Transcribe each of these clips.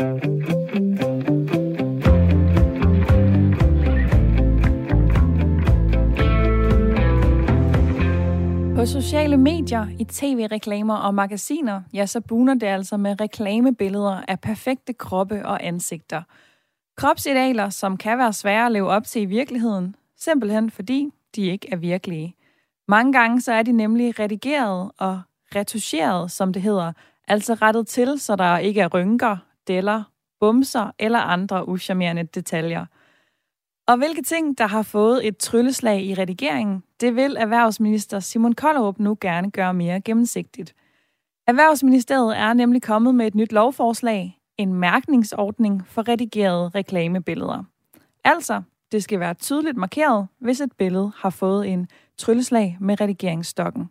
På sociale medier, i tv-reklamer og magasiner, ja, så buner det altså med reklamebilleder af perfekte kroppe og ansigter. Kropsidealer, som kan være svære at leve op til i virkeligheden, simpelthen fordi de ikke er virkelige. Mange gange så er de nemlig redigeret og retuscheret, som det hedder, altså rettet til, så der ikke er rynker, deller, bumser eller andre uschammerende detaljer – og hvilke ting, der har fået et trylleslag i redigeringen, det vil erhvervsminister Simon Kollerup nu gerne gøre mere gennemsigtigt. Erhvervsministeriet er nemlig kommet med et nyt lovforslag, en mærkningsordning for redigerede reklamebilleder. Altså, det skal være tydeligt markeret, hvis et billede har fået en trylleslag med redigeringsstokken.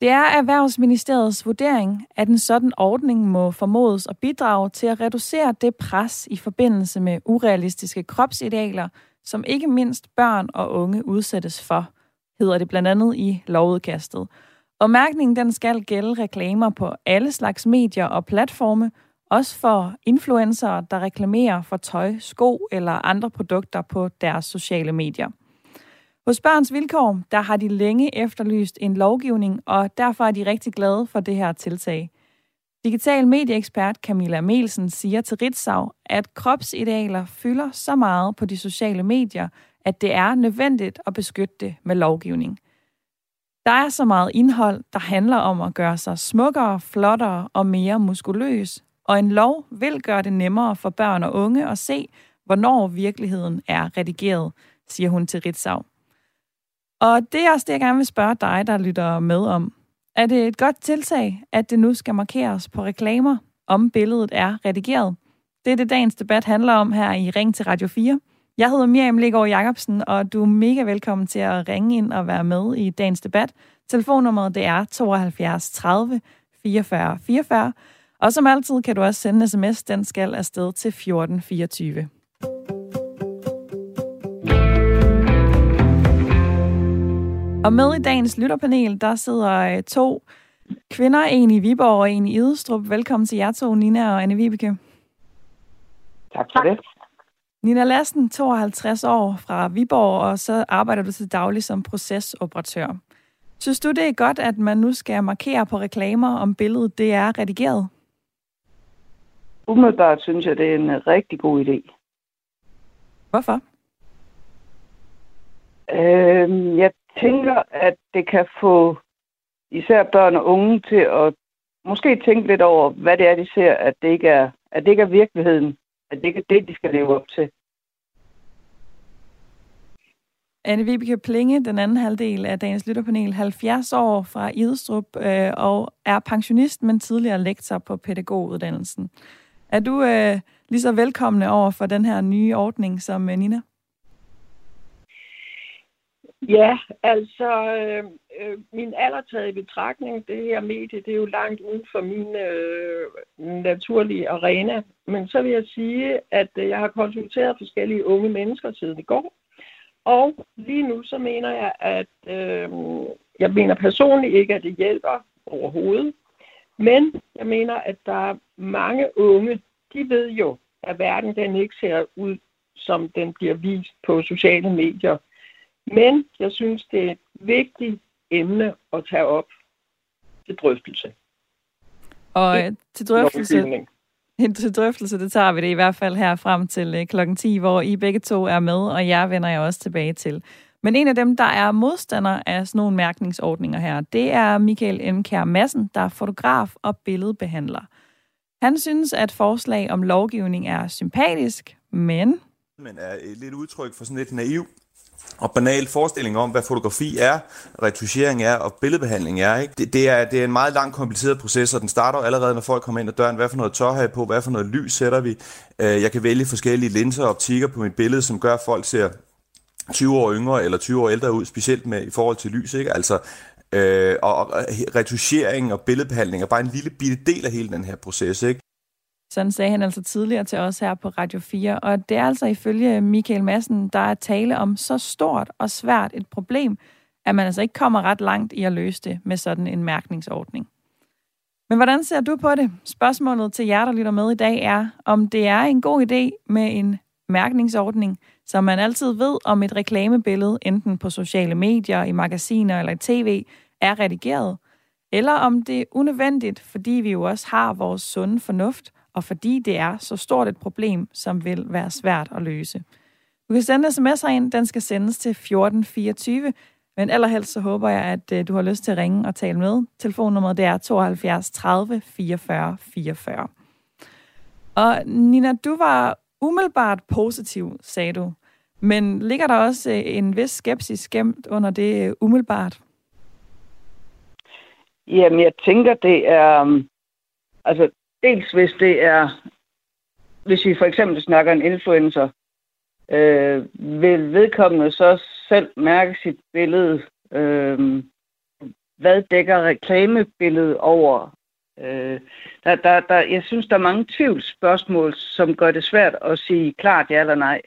Det er Erhvervsministeriets vurdering, at en sådan ordning må formodes at bidrage til at reducere det pres i forbindelse med urealistiske kropsidealer, som ikke mindst børn og unge udsættes for, hedder det blandt andet i lovudkastet. Og mærkningen den skal gælde reklamer på alle slags medier og platforme, også for influencer, der reklamerer for tøj, sko eller andre produkter på deres sociale medier. Hos Børns Vilkår, der har de længe efterlyst en lovgivning, og derfor er de rigtig glade for det her tiltag. Digital medieekspert Camilla Melsen siger til Ritzau, at kropsidealer fylder så meget på de sociale medier, at det er nødvendigt at beskytte det med lovgivning. Der er så meget indhold, der handler om at gøre sig smukkere, flottere og mere muskuløs, og en lov vil gøre det nemmere for børn og unge at se, hvornår virkeligheden er redigeret, siger hun til Ritzau. Og det er også det, jeg gerne vil spørge dig, der lytter med om. Er det et godt tiltag, at det nu skal markeres på reklamer, om billedet er redigeret? Det er det, dagens debat handler om her i Ring til Radio 4. Jeg hedder Miriam Legaard Jacobsen, og du er mega velkommen til at ringe ind og være med i dagens debat. Telefonnummeret det er 72 30 44 44. Og som altid kan du også sende en sms, den skal afsted til 1424. Og med i dagens lytterpanel, der sidder øh, to kvinder, en i Viborg og en i Idestrup. Velkommen til jer to, Nina og Anne Vibeke. Tak for det. Nina Lassen, 52 år fra Viborg, og så arbejder du til daglig som procesoperatør. Synes du, det er godt, at man nu skal markere på reklamer, om billedet det er redigeret? Umiddelbart synes jeg, det er en rigtig god idé. Hvorfor? Øh, jeg tænker, at det kan få især børn og unge til at måske tænke lidt over, hvad det er, de ser, at det ikke er, at det ikke er virkeligheden, at det ikke er det, de skal leve op til. Anne Vibeke Plinge, den anden halvdel af dagens lytterpanel, 70 år fra Idestrup øh, og er pensionist, men tidligere lektor på pædagoguddannelsen. Er du øh, lige så velkomne over for den her nye ordning som øh, Nina? Ja, altså øh, øh, min alder taget i betragtning, det her medie, det er jo langt uden for min øh, naturlige arena. Men så vil jeg sige, at øh, jeg har konsulteret forskellige unge mennesker siden i går. Og lige nu så mener jeg, at øh, jeg mener personligt ikke, at det hjælper overhovedet. Men jeg mener, at der er mange unge, de ved jo, at verden den ikke ser ud, som den bliver vist på sociale medier. Men jeg synes, det er et vigtigt emne at tage op til drøftelse. Og øh, til drøftelse, til drøftelse, det tager vi det i hvert fald her frem til øh, klokken 10, hvor I begge to er med, og jeg vender jeg også tilbage til. Men en af dem, der er modstander af sådan nogle mærkningsordninger her, det er Michael M. Kjær Madsen, der er fotograf og billedbehandler. Han synes, at forslag om lovgivning er sympatisk, men... Men er et lidt udtryk for sådan lidt naiv og banal forestilling om, hvad fotografi er, retuschering er og billedbehandling er. Ikke? Det, det, er, det er en meget lang kompliceret proces, og den starter allerede, når folk kommer ind ad døren. Hvad for noget tør har jeg på? Hvad for noget lys sætter vi? Øh, jeg kan vælge forskellige linser og optikker på mit billede, som gør, at folk ser 20 år yngre eller 20 år ældre ud, specielt med i forhold til lys. Ikke? Altså, øh, og, og retuschering og billedbehandling er bare en lille bitte del af hele den her proces. Ikke? Sådan sagde han altså tidligere til os her på Radio 4. Og det er altså ifølge Michael Madsen, der er tale om så stort og svært et problem, at man altså ikke kommer ret langt i at løse det med sådan en mærkningsordning. Men hvordan ser du på det? Spørgsmålet til jer, der lytter med i dag, er, om det er en god idé med en mærkningsordning, så man altid ved, om et reklamebillede, enten på sociale medier, i magasiner eller i tv, er redigeret, eller om det er unødvendigt, fordi vi jo også har vores sunde fornuft, og fordi det er så stort et problem, som vil være svært at løse. Du kan sende sms'er ind, den skal sendes til 1424, men allerhelst så håber jeg, at øh, du har lyst til at ringe og tale med. Telefonnummeret det er 72 30 44 44. Og Nina, du var umiddelbart positiv, sagde du. Men ligger der også øh, en vis skepsis gemt under det øh, umiddelbart? Jamen, jeg tænker, det er... Altså, dels hvis det er... Hvis vi for eksempel snakker en influencer, øh, vil vedkommende så selv mærke sit billede? Øh, hvad dækker reklamebilledet over? Øh, der, der, der, jeg synes, der er mange tvivlsspørgsmål, som gør det svært at sige klart ja eller nej.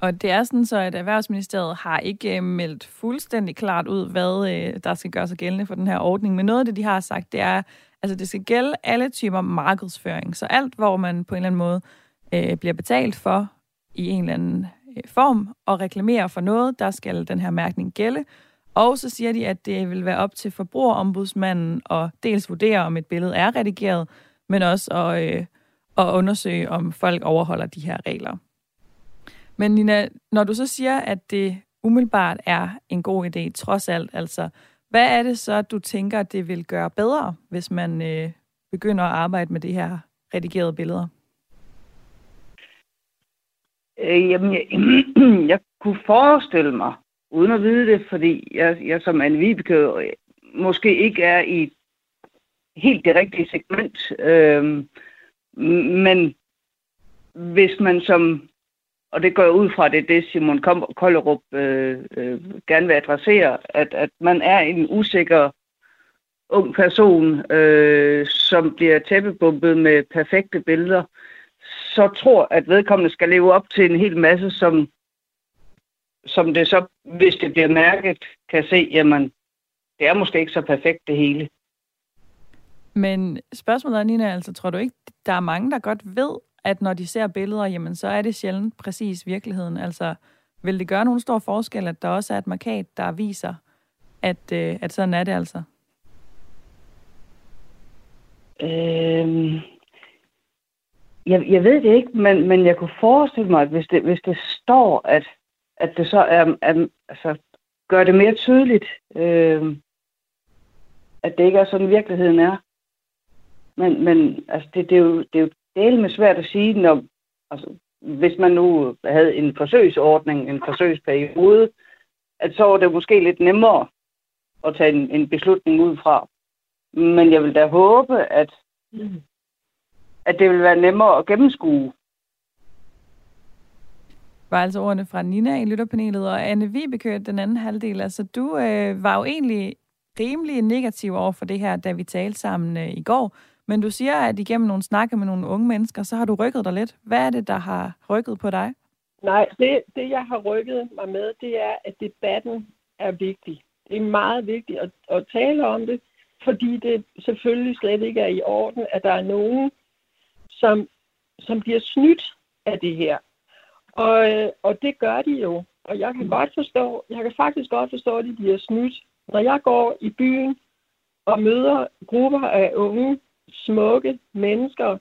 Og det er sådan så, at Erhvervsministeriet har ikke øh, meldt fuldstændig klart ud, hvad øh, der skal gøre sig gældende for den her ordning. Men noget af det, de har sagt, det er, altså det skal gælde alle typer markedsføring. Så alt, hvor man på en eller anden måde øh, bliver betalt for i en eller anden øh, form og reklamere for noget, der skal den her mærkning gælde. Og så siger de, at det vil være op til forbrugerombudsmanden at dels vurdere, om et billede er redigeret, men også at, øh, at undersøge, om folk overholder de her regler. Men Nina, når du så siger, at det umiddelbart er en god idé, trods alt, altså, hvad er det så, du tænker, det vil gøre bedre, hvis man øh, begynder at arbejde med de her redigerede billeder? Øh, jamen, jeg, jeg kunne forestille mig, uden at vide det, fordi jeg, jeg som en Vibeke måske ikke er i helt det rigtige segment. Øh, men hvis man som, og det går jeg ud fra, det er det Simon Kollerup øh, øh, gerne vil adressere, at, at man er en usikker ung person, øh, som bliver tæppebumpet med perfekte billeder, så tror, at vedkommende skal leve op til en hel masse, som, som det så, hvis det bliver mærket, kan se, jamen, det er måske ikke så perfekt det hele. Men spørgsmålet er, Nina, altså tror du ikke, der er mange, der godt ved, at når de ser billeder, jamen så er det sjældent præcis virkeligheden. Altså, vil det gøre nogen stor forskel, at der også er et markat, der viser, at, øh, at sådan er det altså? Øhm, jeg, jeg ved det ikke, men, men jeg kunne forestille mig, at hvis det, hvis det står, at, at det så er, at, altså, gør det mere tydeligt, øh, at det ikke er sådan, virkeligheden er. Men, men altså, det, det, er jo, det er jo del med svært at sige, når, altså, hvis man nu havde en forsøgsordning, en forsøgsperiode, at så var det måske lidt nemmere at tage en, en beslutning ud fra. Men jeg vil da håbe, at, mm at det vil være nemmere at gennemskue. Var altså ordene fra Nina i lytterpanelet, og Anne Vibeke, den anden halvdel. Altså, du øh, var jo egentlig rimelig negativ over for det her, da vi talte sammen øh, i går. Men du siger, at igennem nogle snakke med nogle unge mennesker, så har du rykket dig lidt. Hvad er det, der har rykket på dig? Nej, det, det jeg har rykket mig med, det er, at debatten er vigtig. Det er meget vigtigt at, at tale om det, fordi det selvfølgelig slet ikke er i orden, at der er nogen, som, som bliver snydt af det her. Og, øh, og det gør de jo. Og jeg kan godt forstå, jeg kan faktisk godt forstå, at de bliver snydt. Når jeg går i byen og møder grupper af unge, smukke mennesker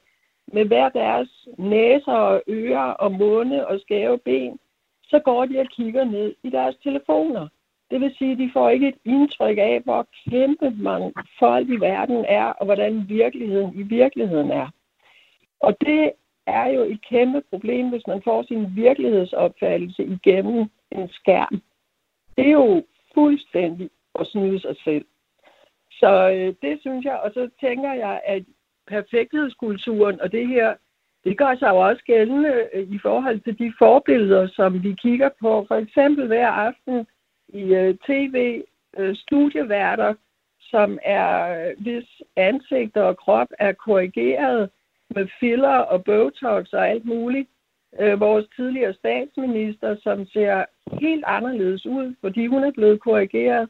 med hver deres næser og ører og munde og skæve ben, så går de og kigger ned i deres telefoner. Det vil sige, at de får ikke et indtryk af, hvor kæmpe mange folk i verden er, og hvordan virkeligheden i virkeligheden er. Og det er jo et kæmpe problem, hvis man får sin virkelighedsopfattelse igennem en skærm. Det er jo fuldstændig at snyde sig selv. Så øh, det synes jeg, og så tænker jeg, at perfekthedskulturen og det her, det gør sig jo også gældende øh, i forhold til de forbilleder, som vi kigger på. For eksempel hver aften i øh, tv, øh, studieværter, som er, øh, hvis ansigter og krop er korrigeret med filler og Botox og alt muligt. Øh, vores tidligere statsminister, som ser helt anderledes ud, fordi hun er blevet korrigeret.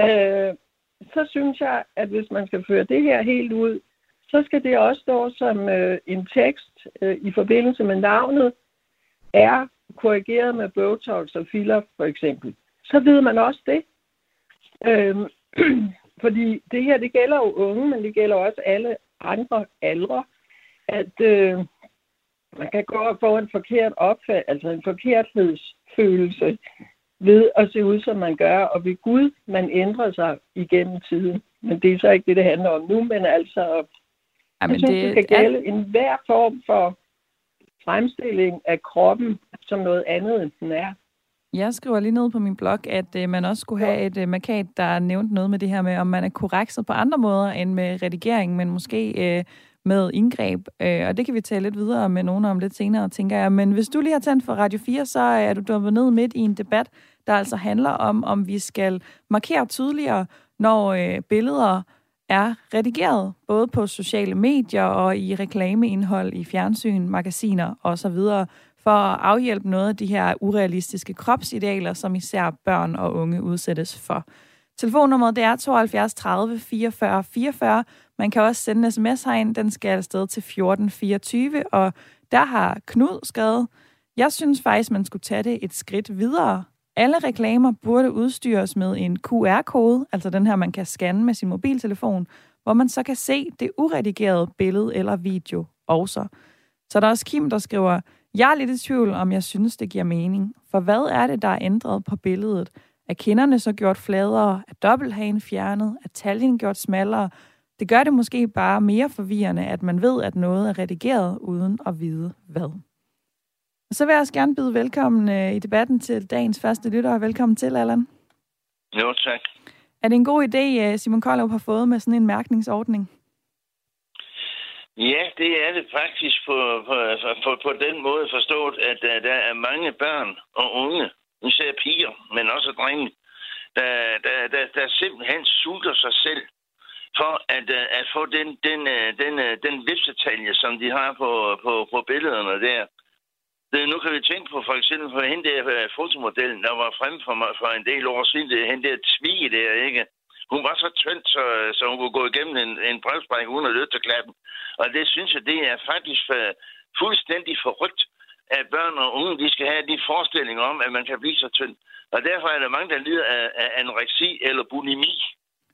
Øh, så synes jeg, at hvis man skal føre det her helt ud, så skal det også stå som øh, en tekst øh, i forbindelse med navnet, er korrigeret med Botox og filler for eksempel. Så ved man også det. Øhm, fordi det her, det gælder jo unge, men det gælder også alle andre aldre, at øh, man kan gå og få en forkert opfald, altså en forkerthedsfølelse ved at se ud, som man gør, og ved Gud, man ændrer sig igennem tiden. Men det er så ikke det, det handler om nu, men altså, ja, men jeg synes, det, det skal gælde er... en hver form for fremstilling af kroppen som noget andet, end den er. Jeg skriver lige ned på min blog, at øh, man også skulle have et øh, markat, der nævnte noget med det her med, om man er korrekset på andre måder end med redigering, men måske øh, med indgreb. Øh, og det kan vi tale lidt videre med nogen om lidt senere, tænker jeg. Men hvis du lige har tændt for Radio 4, så er du dumpet ned midt i en debat, der altså handler om, om vi skal markere tydeligere, når øh, billeder er redigeret, både på sociale medier og i reklameindhold i fjernsyn, magasiner osv., for at afhjælpe noget af de her urealistiske kropsidealer, som især børn og unge udsættes for. Telefonnummeret det er 72 30 44 44. Man kan også sende en sms herind. Den skal afsted til 1424. Og der har Knud skrevet, jeg synes faktisk, man skulle tage det et skridt videre. Alle reklamer burde udstyres med en QR-kode, altså den her, man kan scanne med sin mobiltelefon, hvor man så kan se det uredigerede billede eller video også. Så der er også Kim, der skriver, jeg er lidt i tvivl, om jeg synes, det giver mening. For hvad er det, der er ændret på billedet? Er kinderne så gjort fladere? Er dobbelthagen fjernet? Er taljen gjort smallere? Det gør det måske bare mere forvirrende, at man ved, at noget er redigeret uden at vide hvad. Og så vil jeg også gerne byde velkommen øh, i debatten til dagens første lytter. Velkommen til, Allan. Jo, tak. Er det en god idé, øh, Simon Koldov har fået med sådan en mærkningsordning? Ja, det er det faktisk på, på, på, på den måde forstået, at uh, der er mange børn og unge, især piger, men også drenge, der, der, der, der simpelthen sulter sig selv for at, at få den, den, den, uh, den vipsetalje, som de har på, på, på billederne der. Det, nu kan vi tænke på for eksempel på hende der uh, fotomodellen, der var fremme for, mig for en del år siden. Det hende der tvige der, ikke? Hun var så tynd, så, så hun kunne gå igennem en, en brevspræng uden at til klappen. Og det synes jeg, det er faktisk for, fuldstændig forrygt, at børn og unge de skal have de forestillinger om, at man kan blive så tynd. Og derfor er der mange, der lider af, af anoreksi eller bulimi.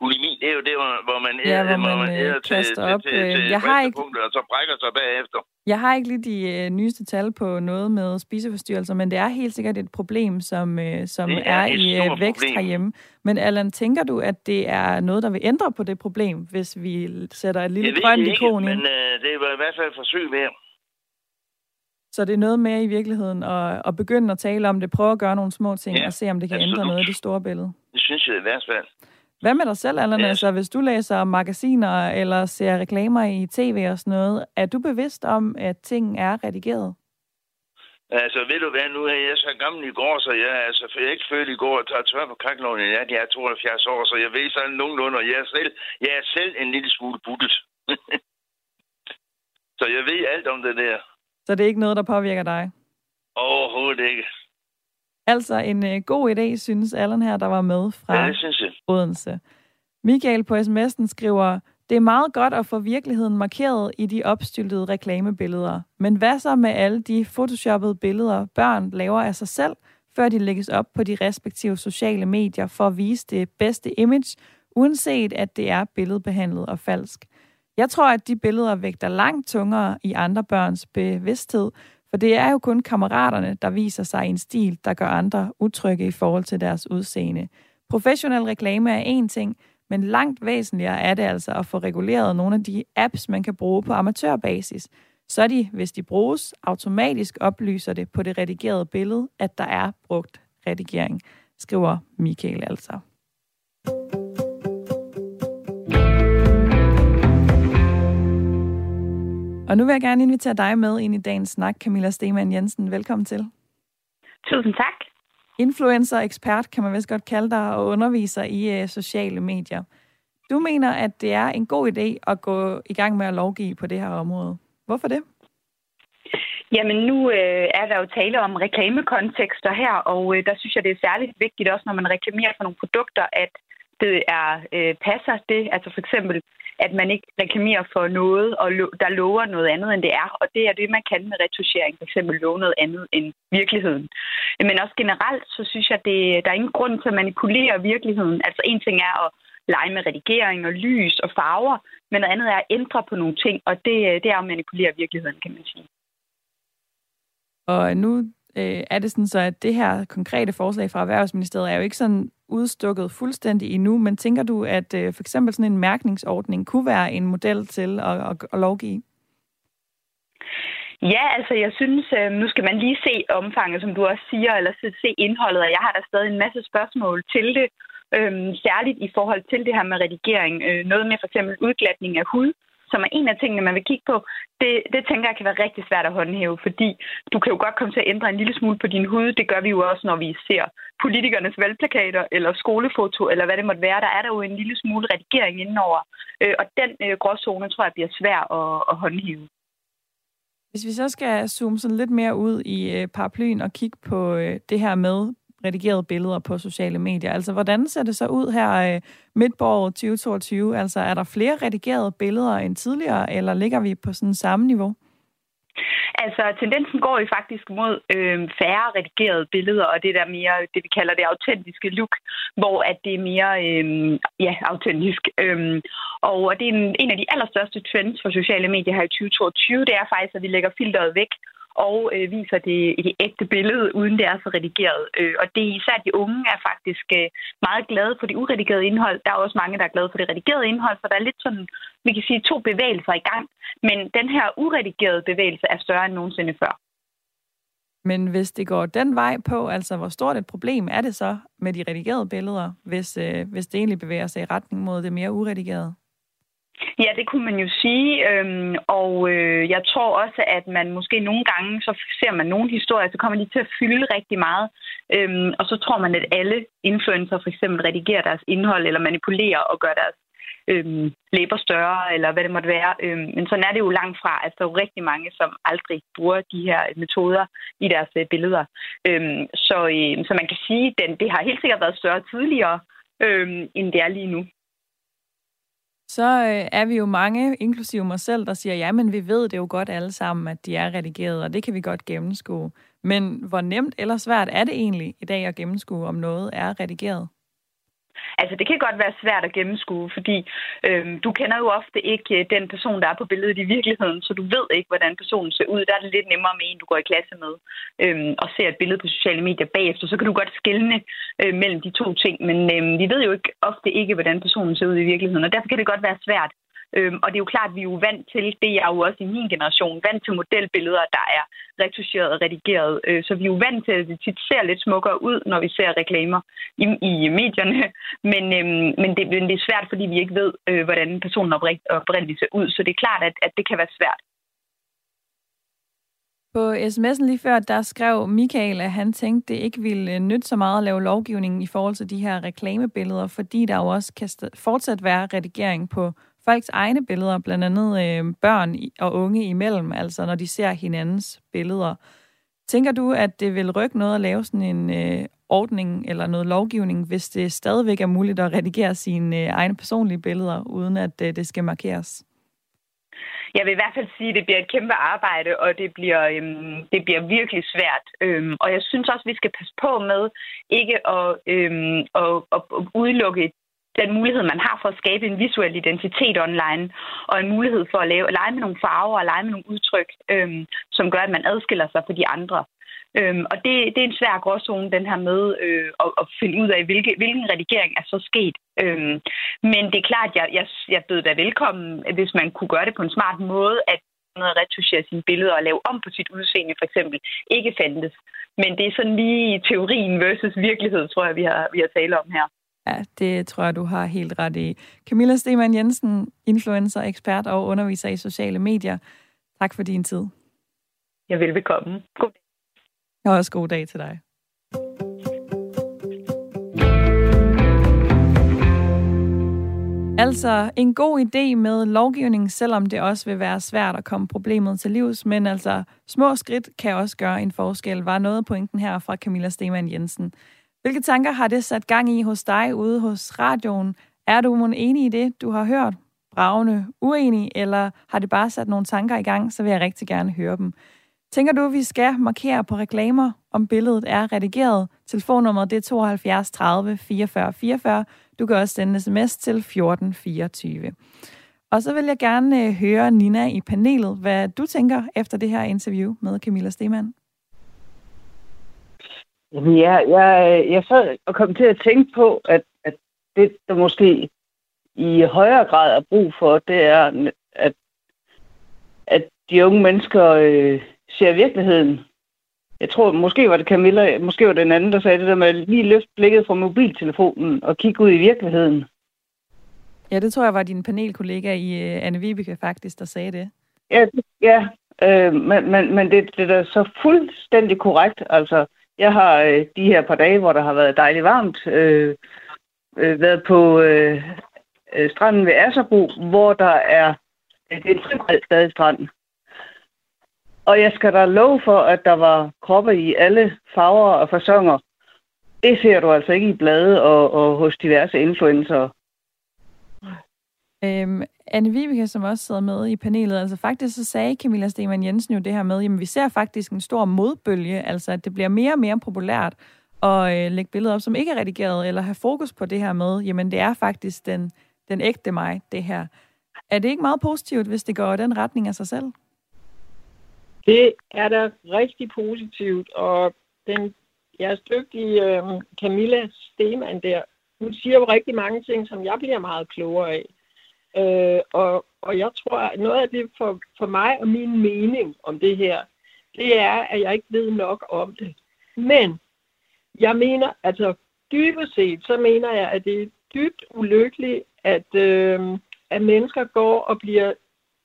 Bulimi, det er jo det, hvor man, ja, hvor man, man æder til, til, til, til jeg har ikke... og så brækker sig bagefter. Jeg har ikke lige de øh, nyeste tal på noget med spiseforstyrrelser, men det er helt sikkert et problem, som, øh, som er, er i øh, vækst problem. herhjemme. Men Allan, tænker du, at det er noget, der vil ændre på det problem, hvis vi sætter et lille grønt ikon ind? men øh, det var i hvert fald et forsøg med. Så det er noget med i virkeligheden at, at begynde at tale om det, prøve at gøre nogle små ting, ja, og se om det kan absolut. ændre noget i det store billede. Det synes jeg i hvert fald. Hvad med dig selv, Allan? Ja. Altså, hvis du læser magasiner eller ser reklamer i tv og sådan noget, er du bevidst om, at ting er redigeret? Altså, ved du hvad, nu er jeg så gammel i går, så jeg, altså, for jeg er ikke født i går og tager tør på kakkeloven i nat. Jeg er 72 år, så jeg ved sådan nogenlunde, og jeg er selv, jeg er selv en lille smule buttet. så jeg ved alt om det der. Så det er ikke noget, der påvirker dig? Overhovedet ikke. Altså en øh, god idé, synes Allan her, der var med fra ja, det synes jeg. Odense. Michael på sms'en skriver, det er meget godt at få virkeligheden markeret i de opstyltede reklamebilleder. Men hvad så med alle de photoshoppede billeder, børn laver af sig selv, før de lægges op på de respektive sociale medier for at vise det bedste image, uanset at det er billedbehandlet og falsk. Jeg tror, at de billeder vægter langt tungere i andre børns bevidsthed, for det er jo kun kammeraterne, der viser sig i en stil, der gør andre utrygge i forhold til deres udseende. Professionel reklame er én ting, men langt væsentligere er det altså at få reguleret nogle af de apps, man kan bruge på amatørbasis, så de, hvis de bruges, automatisk oplyser det på det redigerede billede, at der er brugt redigering, skriver Michael altså. Og nu vil jeg gerne invitere dig med ind i dagens snak, Camilla Stemann Jensen. Velkommen til. Tusind tak. Influencer, ekspert kan man vist godt kalde dig, og underviser i øh, sociale medier. Du mener, at det er en god idé at gå i gang med at lovgive på det her område. Hvorfor det? Jamen nu øh, er der jo tale om reklamekontekster her, og øh, der synes jeg, det er særligt vigtigt også, når man reklamerer for nogle produkter, at det er øh, passer det, altså for eksempel, at man ikke reklamerer for noget, og lo- der lover noget andet, end det er. Og det er det, man kan med retuschering, for eksempel love noget andet end virkeligheden. Men også generelt, så synes jeg, at det, der er ingen grund til at manipulere virkeligheden. Altså en ting er at lege med redigering og lys og farver, men noget andet er at ændre på nogle ting, og det, det er at manipulere virkeligheden, kan man sige. Og nu øh, er det sådan så, at det her konkrete forslag fra Erhvervsministeriet er jo ikke sådan udstukket fuldstændig endnu, men tænker du, at øh, for eksempel sådan en mærkningsordning kunne være en model til at, at, at lovgive? Ja, altså jeg synes, øh, nu skal man lige se omfanget, som du også siger, eller se indholdet, og jeg har der stadig en masse spørgsmål til det, øh, særligt i forhold til det her med redigering. Øh, noget med for eksempel udglatning af hud, som er en af tingene, man vil kigge på, det, det tænker jeg kan være rigtig svært at håndhæve, fordi du kan jo godt komme til at ændre en lille smule på din hud. Det gør vi jo også, når vi ser politikernes valgplakater eller skolefoto, eller hvad det måtte være. Der er der jo en lille smule redigering indenover, øh, og den øh, gråzone tror jeg bliver svær at, at håndhæve. Hvis vi så skal zoome sådan lidt mere ud i øh, paraplyen og kigge på øh, det her med redigerede billeder på sociale medier. Altså, hvordan ser det så ud her øh, midt på året 2022? Altså, er der flere redigerede billeder end tidligere, eller ligger vi på sådan samme niveau? Altså, tendensen går jo faktisk mod øh, færre redigerede billeder, og det der mere, det vi kalder det autentiske look, hvor at det er mere, øh, ja, autentisk. Øh, og det er en, en af de allerstørste trends for sociale medier her i 2022, det er faktisk, at vi lægger filteret væk og øh, viser det, det ægte billede, uden det er så redigeret. Øh, og det er især de unge er faktisk øh, meget glade for det uredigerede indhold. Der er også mange, der er glade for det redigerede indhold, så der er lidt sådan, vi kan sige, to bevægelser i gang. Men den her uredigerede bevægelse er større end nogensinde før. Men hvis det går den vej på, altså hvor stort et problem er det så med de redigerede billeder, hvis, øh, hvis det egentlig bevæger sig i retning mod det mere uredigerede? Ja, det kunne man jo sige, øhm, og øh, jeg tror også, at man måske nogle gange, så ser man nogle historier, så kommer de til at fylde rigtig meget, øhm, og så tror man, at alle influencer for eksempel redigerer deres indhold, eller manipulerer og gør deres øhm, læber større, eller hvad det måtte være. Øhm, men sådan er det jo langt fra, at der er jo rigtig mange, som aldrig bruger de her metoder i deres øh, billeder. Øhm, så, øh, så man kan sige, at den, det har helt sikkert været større tidligere, øhm, end det er lige nu så øh, er vi jo mange, inklusive mig selv, der siger, ja, men vi ved det jo godt alle sammen, at de er redigeret, og det kan vi godt gennemskue. Men hvor nemt eller svært er det egentlig i dag at gennemskue, om noget er redigeret? Altså, det kan godt være svært at gennemskue, fordi øhm, du kender jo ofte ikke øh, den person, der er på billedet i virkeligheden, så du ved ikke, hvordan personen ser ud. Der er det lidt nemmere med en, du går i klasse med, øhm, og ser et billede på sociale medier bagefter. Så kan du godt skelne øh, mellem de to ting, men øhm, vi ved jo ikke ofte ikke, hvordan personen ser ud i virkeligheden, og derfor kan det godt være svært Øhm, og det er jo klart, at vi er jo vant til, det er jo også i min generation, vant til modelbilleder, der er retuscheret og redigeret. Øh, så vi er jo vant til, at det tit ser lidt smukkere ud, når vi ser reklamer i, i medierne. Men, øhm, men, det, men det er svært, fordi vi ikke ved, øh, hvordan personen oprindeligt ser ud. Så det er klart, at, at det kan være svært. På sms'en lige før, der skrev Michael, at han tænkte, det ikke ville nytte så meget at lave lovgivning i forhold til de her reklamebilleder, fordi der jo også kan fortsat være redigering på folks egne billeder, blandt andet øh, børn og unge imellem, altså når de ser hinandens billeder. Tænker du, at det vil rykke noget at lave sådan en øh, ordning eller noget lovgivning, hvis det stadigvæk er muligt at redigere sine øh, egne personlige billeder, uden at øh, det skal markeres? Jeg vil i hvert fald sige, at det bliver et kæmpe arbejde, og det bliver, øhm, det bliver virkelig svært. Øhm, og jeg synes også, at vi skal passe på med ikke at, øhm, at, at udelukke den mulighed, man har for at skabe en visuel identitet online, og en mulighed for at lave, lege med nogle farver og lege med nogle udtryk, øhm, som gør, at man adskiller sig fra de andre. Øhm, og det, det er en svær gråzone, den her med øh, at, at finde ud af, hvilke, hvilken redigering er så sket. Øhm, men det er klart, jeg, jeg, jeg bød da velkommen, hvis man kunne gøre det på en smart måde, at noget at retuschere sine billeder og lave om på sit udseende, for eksempel, ikke fandtes. Men det er sådan lige teorien versus virkelighed, tror jeg, vi har, vi har talt om her. Ja, det tror jeg, du har helt ret i. Camilla Stemann Jensen, influencer, ekspert og underviser i sociale medier. Tak for din tid. Jeg vil velkommen. God dag. Og også god dag til dig. Altså en god idé med lovgivning, selvom det også vil være svært at komme problemet til livs, men altså små skridt kan også gøre en forskel, var noget pointen her fra Camilla Stemann Jensen. Hvilke tanker har det sat gang i hos dig ude hos radioen? Er du måske enig i det, du har hørt? Bravende uenig, eller har det bare sat nogle tanker i gang, så vil jeg rigtig gerne høre dem. Tænker du, at vi skal markere på reklamer, om billedet er redigeret? Telefonnummeret det er 72 30 44 44. Du kan også sende sms til 1424. Og så vil jeg gerne øh, høre Nina i panelet, hvad du tænker efter det her interview med Camilla Stemann. Jamen, ja, jeg, jeg så og kom til at tænke på, at, at det, der måske i højere grad er brug for, det er, at, at de unge mennesker øh, ser virkeligheden. Jeg tror, måske var det Camilla, måske var det en anden, der sagde det der med at lige løfte blikket fra mobiltelefonen og kigge ud i virkeligheden. Ja, det tror jeg var din panelkollega i uh, Anne Vibeke faktisk, der sagde det. Ja, ja øh, men, men, men det, det er da så fuldstændig korrekt. Altså, jeg har øh, de her par dage, hvor der har været dejligt varmt, øh, øh, været på øh, øh stranden ved Asserbo, hvor der er det er en fribredd strand. Og jeg skal da love for, at der var kroppe i alle farver og fasonger. Det ser du altså ikke i blade og, og hos diverse influencer. Øhm, Anne Vibeke, som også sidder med i panelet, altså faktisk så sagde Camilla Stemann Jensen jo det her med, jamen vi ser faktisk en stor modbølge, altså at det bliver mere og mere populært at øh, lægge billeder op, som ikke er redigeret, eller have fokus på det her med, jamen det er faktisk den, den ægte mig, det her. Er det ikke meget positivt, hvis det går i den retning af sig selv? Det er da rigtig positivt, og den jeres dygtige øh, Camilla Stemann der, hun siger jo rigtig mange ting, som jeg bliver meget klogere af. Øh, og, og jeg tror, at noget af det for, for mig og min mening om det her, det er, at jeg ikke ved nok om det. Men jeg mener, altså dybest set, så mener jeg, at det er dybt ulykkeligt, at, øh, at mennesker går og bliver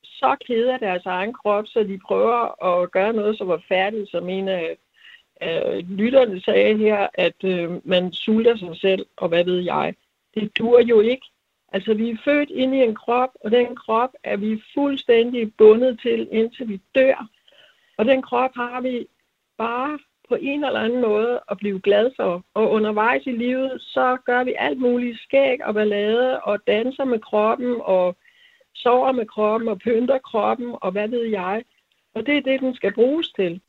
så kede af deres egen krop, så de prøver at gøre noget, som var færdigt, som en af øh, lytterne sagde her, at øh, man sulter sig selv, og hvad ved jeg. Det dur jo ikke. Altså, vi er født ind i en krop, og den krop er vi fuldstændig bundet til, indtil vi dør. Og den krop har vi bare på en eller anden måde at blive glad for. Og undervejs i livet, så gør vi alt muligt skæg og ballade, og danser med kroppen, og sover med kroppen, og pynter kroppen, og hvad ved jeg. Og det er det, den skal bruges til.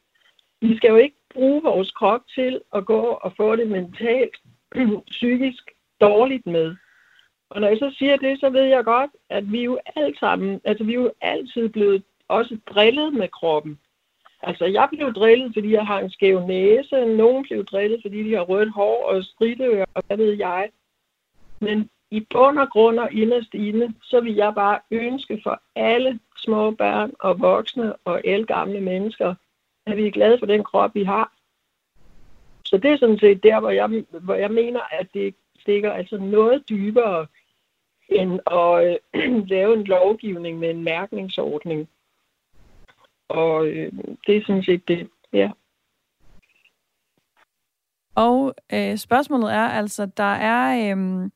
Vi skal jo ikke bruge vores krop til at gå og få det mentalt, psykisk dårligt med. Og når jeg så siger det, så ved jeg godt, at vi jo alt sammen, altså vi er jo altid blevet også drillet med kroppen. Altså, jeg blev drillet, fordi jeg har en skæv næse. Nogen blev drillet, fordi de har rødt hår og stridtører, og hvad ved jeg. Men i bund og grund og inderst inde, så vil jeg bare ønske for alle små børn og voksne og elgamle mennesker, at vi er glade for den krop, vi har. Så det er sådan set der, hvor jeg, hvor jeg mener, at det stikker altså noget dybere end at øh, lave en lovgivning med en mærkningsordning. Og øh, det er sådan set det, ja. Og øh, spørgsmålet er altså, der er, øh,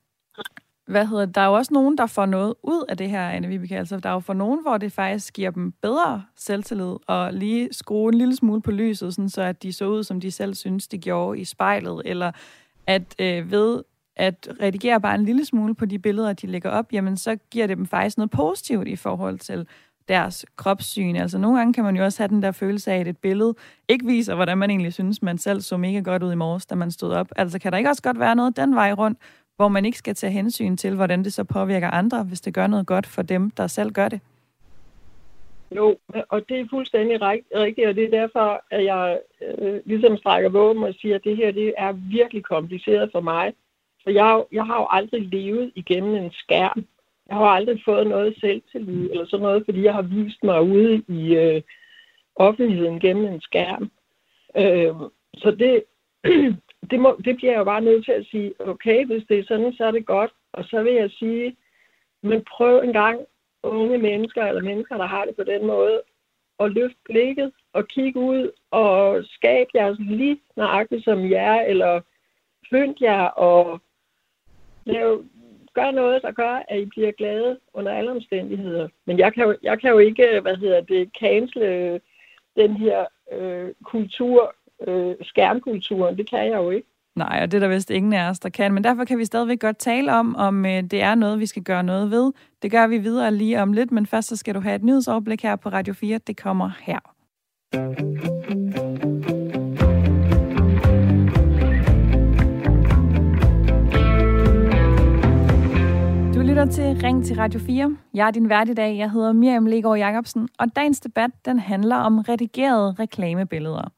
hvad hedder der er jo også nogen, der får noget ud af det her, Anne Vibeke. Altså, der er jo for nogen, hvor det faktisk giver dem bedre selvtillid, og lige skrue en lille smule på lyset, sådan så at de så ud, som de selv synes, de gjorde i spejlet, eller at øh, ved at redigere bare en lille smule på de billeder, de lægger op, jamen så giver det dem faktisk noget positivt i forhold til deres kropssyn. Altså nogle gange kan man jo også have den der følelse af, at et billede ikke viser, hvordan man egentlig synes, man selv så mega godt ud i morges, da man stod op. Altså kan der ikke også godt være noget den vej rundt, hvor man ikke skal tage hensyn til, hvordan det så påvirker andre, hvis det gør noget godt for dem, der selv gør det? Jo, og det er fuldstændig rigtigt, og det er derfor, at jeg øh, ligesom strækker våben og siger, at det her det er virkelig kompliceret for mig. For jeg, jeg har jo aldrig levet igennem en skærm. Jeg har aldrig fået noget selvtillid eller sådan noget, fordi jeg har vist mig ude i øh, offentligheden gennem en skærm. Øh, så det, det, må, det bliver jeg jo bare nødt til at sige, okay, hvis det er sådan, så er det godt. Og så vil jeg sige, men prøv en gang, unge mennesker eller mennesker, der har det på den måde, at løfte blikket og kigge ud og skabe jeres lige nøjagtigt som jer, eller pynt jer og lav, gør noget, der gør, at I bliver glade under alle omstændigheder. Men jeg kan jo, jeg kan jo ikke, hvad hedder det, cancele den her øh, kultur, øh, skærmkulturen. Det kan jeg jo ikke. Nej, og det er der vist ingen af os, der kan. Men derfor kan vi stadigvæk godt tale om, om øh, det er noget, vi skal gøre noget ved. Det gør vi videre lige om lidt, men først så skal du have et nyhedsoverblik her på Radio 4. Det kommer her. Lytter til Ring til Radio 4. Jeg er din vært i dag. Jeg hedder Miriam Legaard Jacobsen, og dagens debat den handler om redigerede reklamebilleder.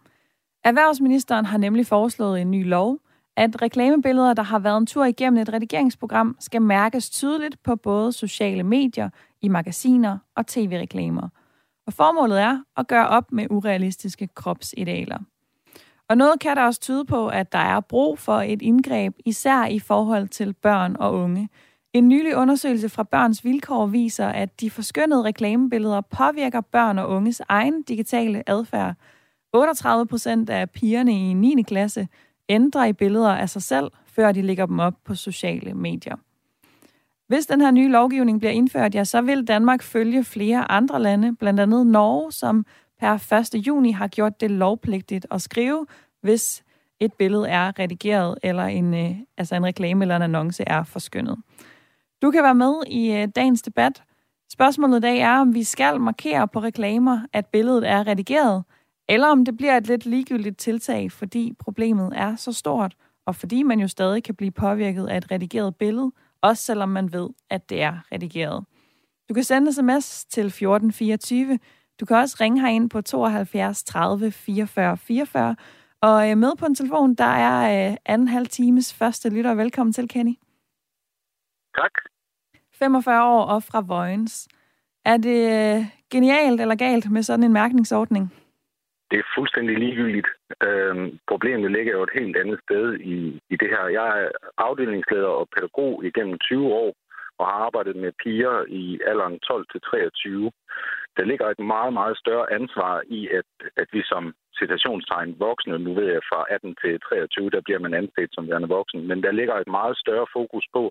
Erhvervsministeren har nemlig foreslået en ny lov, at reklamebilleder, der har været en tur igennem et redigeringsprogram, skal mærkes tydeligt på både sociale medier, i magasiner og tv-reklamer. Og formålet er at gøre op med urealistiske kropsidealer. Og noget kan der også tyde på, at der er brug for et indgreb, især i forhold til børn og unge. En nylig undersøgelse fra Børns Vilkår viser, at de forskyndede reklamebilleder påvirker børn og unges egen digitale adfærd. 38 procent af pigerne i 9. klasse ændrer i billeder af sig selv, før de lægger dem op på sociale medier. Hvis den her nye lovgivning bliver indført, ja, så vil Danmark følge flere andre lande, blandt andet Norge, som per 1. juni har gjort det lovpligtigt at skrive, hvis et billede er redigeret, eller en, øh, altså en reklame eller en annonce er forskyndet. Du kan være med i øh, dagens debat. Spørgsmålet i dag er, om vi skal markere på reklamer, at billedet er redigeret, eller om det bliver et lidt ligegyldigt tiltag, fordi problemet er så stort, og fordi man jo stadig kan blive påvirket af et redigeret billede, også selvom man ved, at det er redigeret. Du kan sende sms til 1424. Du kan også ringe herind på 72 30 44 44. Og øh, med på en telefon, der er øh, anden halv times første lytter. Velkommen til, Kenny. Tak. 45 år og fra Vojens. Er det øh, genialt eller galt med sådan en mærkningsordning? Det er fuldstændig ligegyldigt. Øhm, problemet ligger jo et helt andet sted i, i det her. Jeg er afdelingsleder og pædagog igennem 20 år og har arbejdet med piger i alderen 12 til 23. Der ligger et meget, meget større ansvar i, at, at vi som citationstegn voksne, nu ved jeg fra 18 til 23, der bliver man anset som værende voksen, men der ligger et meget større fokus på